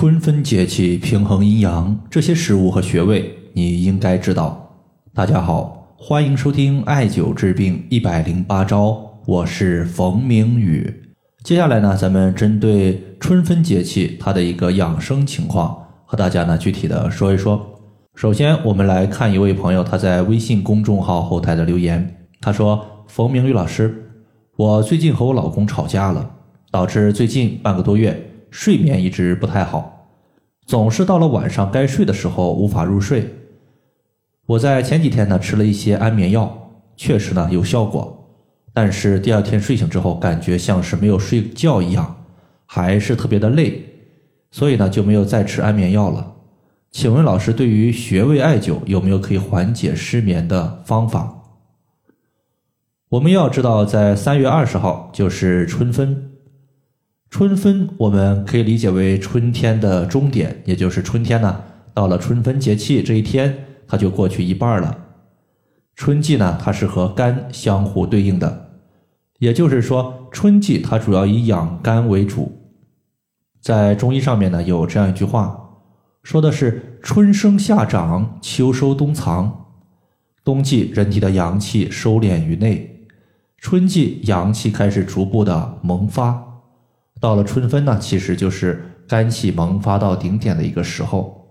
春分节气平衡阴阳，这些食物和穴位你应该知道。大家好，欢迎收听艾灸治病一百零八招，我是冯明宇。接下来呢，咱们针对春分节气它的一个养生情况，和大家呢具体的说一说。首先，我们来看一位朋友他在微信公众号后台的留言，他说：“冯明宇老师，我最近和我老公吵架了，导致最近半个多月。”睡眠一直不太好，总是到了晚上该睡的时候无法入睡。我在前几天呢吃了一些安眠药，确实呢有效果，但是第二天睡醒之后感觉像是没有睡觉一样，还是特别的累，所以呢就没有再吃安眠药了。请问老师，对于穴位艾灸有没有可以缓解失眠的方法？我们要知道，在三月二十号就是春分。春分，我们可以理解为春天的终点，也就是春天呢，到了春分节气这一天，它就过去一半了。春季呢，它是和肝相互对应的，也就是说，春季它主要以养肝为主。在中医上面呢，有这样一句话，说的是春生夏长，秋收冬藏。冬季人体的阳气收敛于内，春季阳气开始逐步的萌发。到了春分呢，其实就是肝气萌发到顶点的一个时候，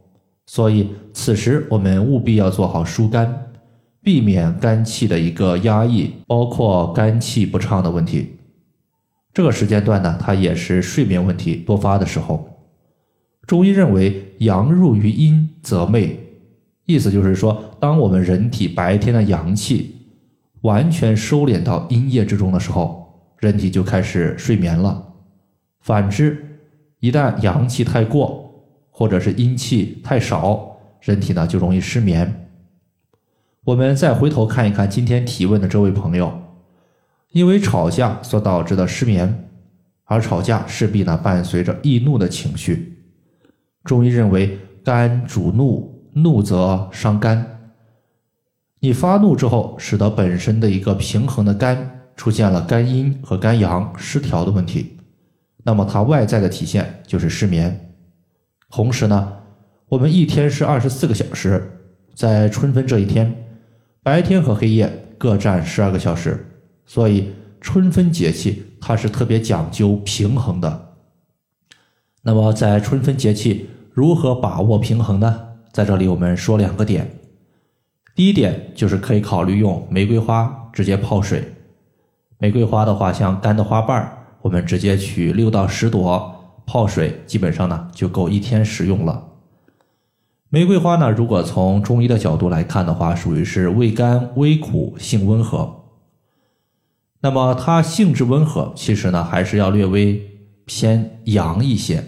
所以此时我们务必要做好疏肝，避免肝气的一个压抑，包括肝气不畅的问题。这个时间段呢，它也是睡眠问题多发的时候。中医认为，阳入于阴则寐，意思就是说，当我们人体白天的阳气完全收敛到阴液之中的时候，人体就开始睡眠了。反之，一旦阳气太过，或者是阴气太少，人体呢就容易失眠。我们再回头看一看今天提问的这位朋友，因为吵架所导致的失眠，而吵架势必呢伴随着易怒的情绪。中医认为，肝主怒，怒则伤肝。你发怒之后，使得本身的一个平衡的肝出现了肝阴和肝阳失调的问题。那么它外在的体现就是失眠。同时呢，我们一天是二十四个小时，在春分这一天，白天和黑夜各占十二个小时，所以春分节气它是特别讲究平衡的。那么在春分节气如何把握平衡呢？在这里我们说两个点。第一点就是可以考虑用玫瑰花直接泡水。玫瑰花的话，像干的花瓣儿。我们直接取六到十朵泡水，基本上呢就够一天使用了。玫瑰花呢，如果从中医的角度来看的话，属于是味甘微苦，性温和。那么它性质温和，其实呢还是要略微偏阳一些。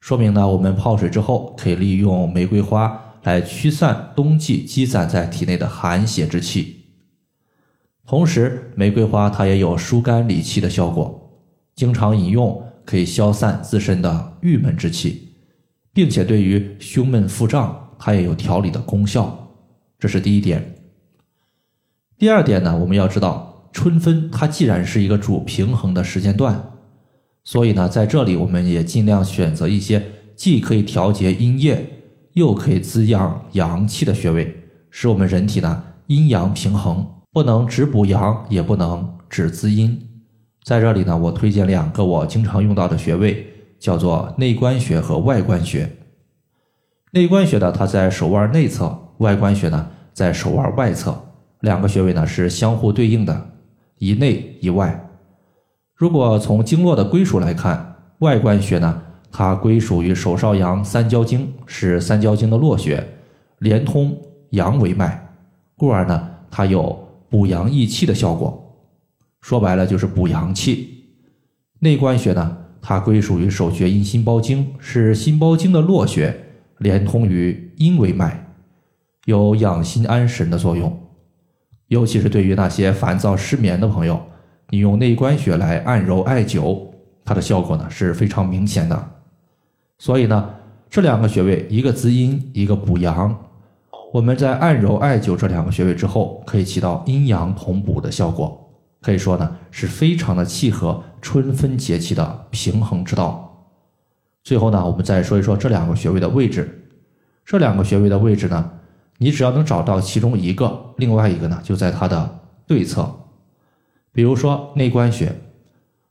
说明呢，我们泡水之后可以利用玫瑰花来驱散冬季积攒在体内的寒邪之气。同时，玫瑰花它也有疏肝理气的效果，经常饮用可以消散自身的郁闷之气，并且对于胸闷腹胀，它也有调理的功效。这是第一点。第二点呢，我们要知道，春分它既然是一个主平衡的时间段，所以呢，在这里我们也尽量选择一些既可以调节阴液，又可以滋养阳气的穴位，使我们人体呢阴阳平衡。不能只补阳，也不能只滋阴。在这里呢，我推荐两个我经常用到的穴位，叫做内关穴和外关穴。内关穴呢，它在手腕内侧；外关穴呢，在手腕外侧。两个穴位呢是相互对应的，一内一外。如果从经络的归属来看，外关穴呢，它归属于手少阳三焦经，是三焦经的络穴，连通阳维脉，故而呢，它有。补阳益气的效果，说白了就是补阳气。内关穴呢，它归属于手厥阴心包经，是心包经的络穴，连通于阴维脉，有养心安神的作用。尤其是对于那些烦躁失眠的朋友，你用内关穴来按揉艾灸，它的效果呢是非常明显的。所以呢，这两个穴位，一个滋阴，一个补阳。我们在按揉艾灸这两个穴位之后，可以起到阴阳同补的效果，可以说呢是非常的契合春分节气的平衡之道。最后呢，我们再说一说这两个穴位的位置。这两个穴位的位置呢，你只要能找到其中一个，另外一个呢就在它的对侧。比如说内关穴，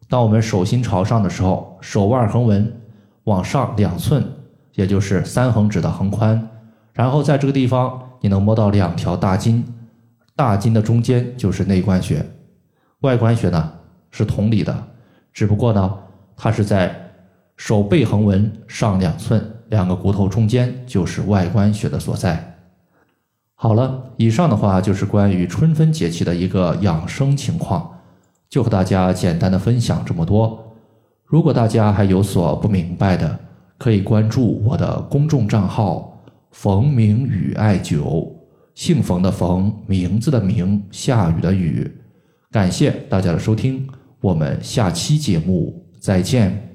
当我们手心朝上的时候，手腕横纹往上两寸，也就是三横指的横宽，然后在这个地方你能摸到两条大筋，大筋的中间就是内关穴。外关穴呢是同理的，只不过呢它是在。手背横纹上两寸，两个骨头中间就是外关穴的所在。好了，以上的话就是关于春分节气的一个养生情况，就和大家简单的分享这么多。如果大家还有所不明白的，可以关注我的公众账号“冯明宇艾灸”，姓冯的冯，名字的名，下雨的雨。感谢大家的收听，我们下期节目再见。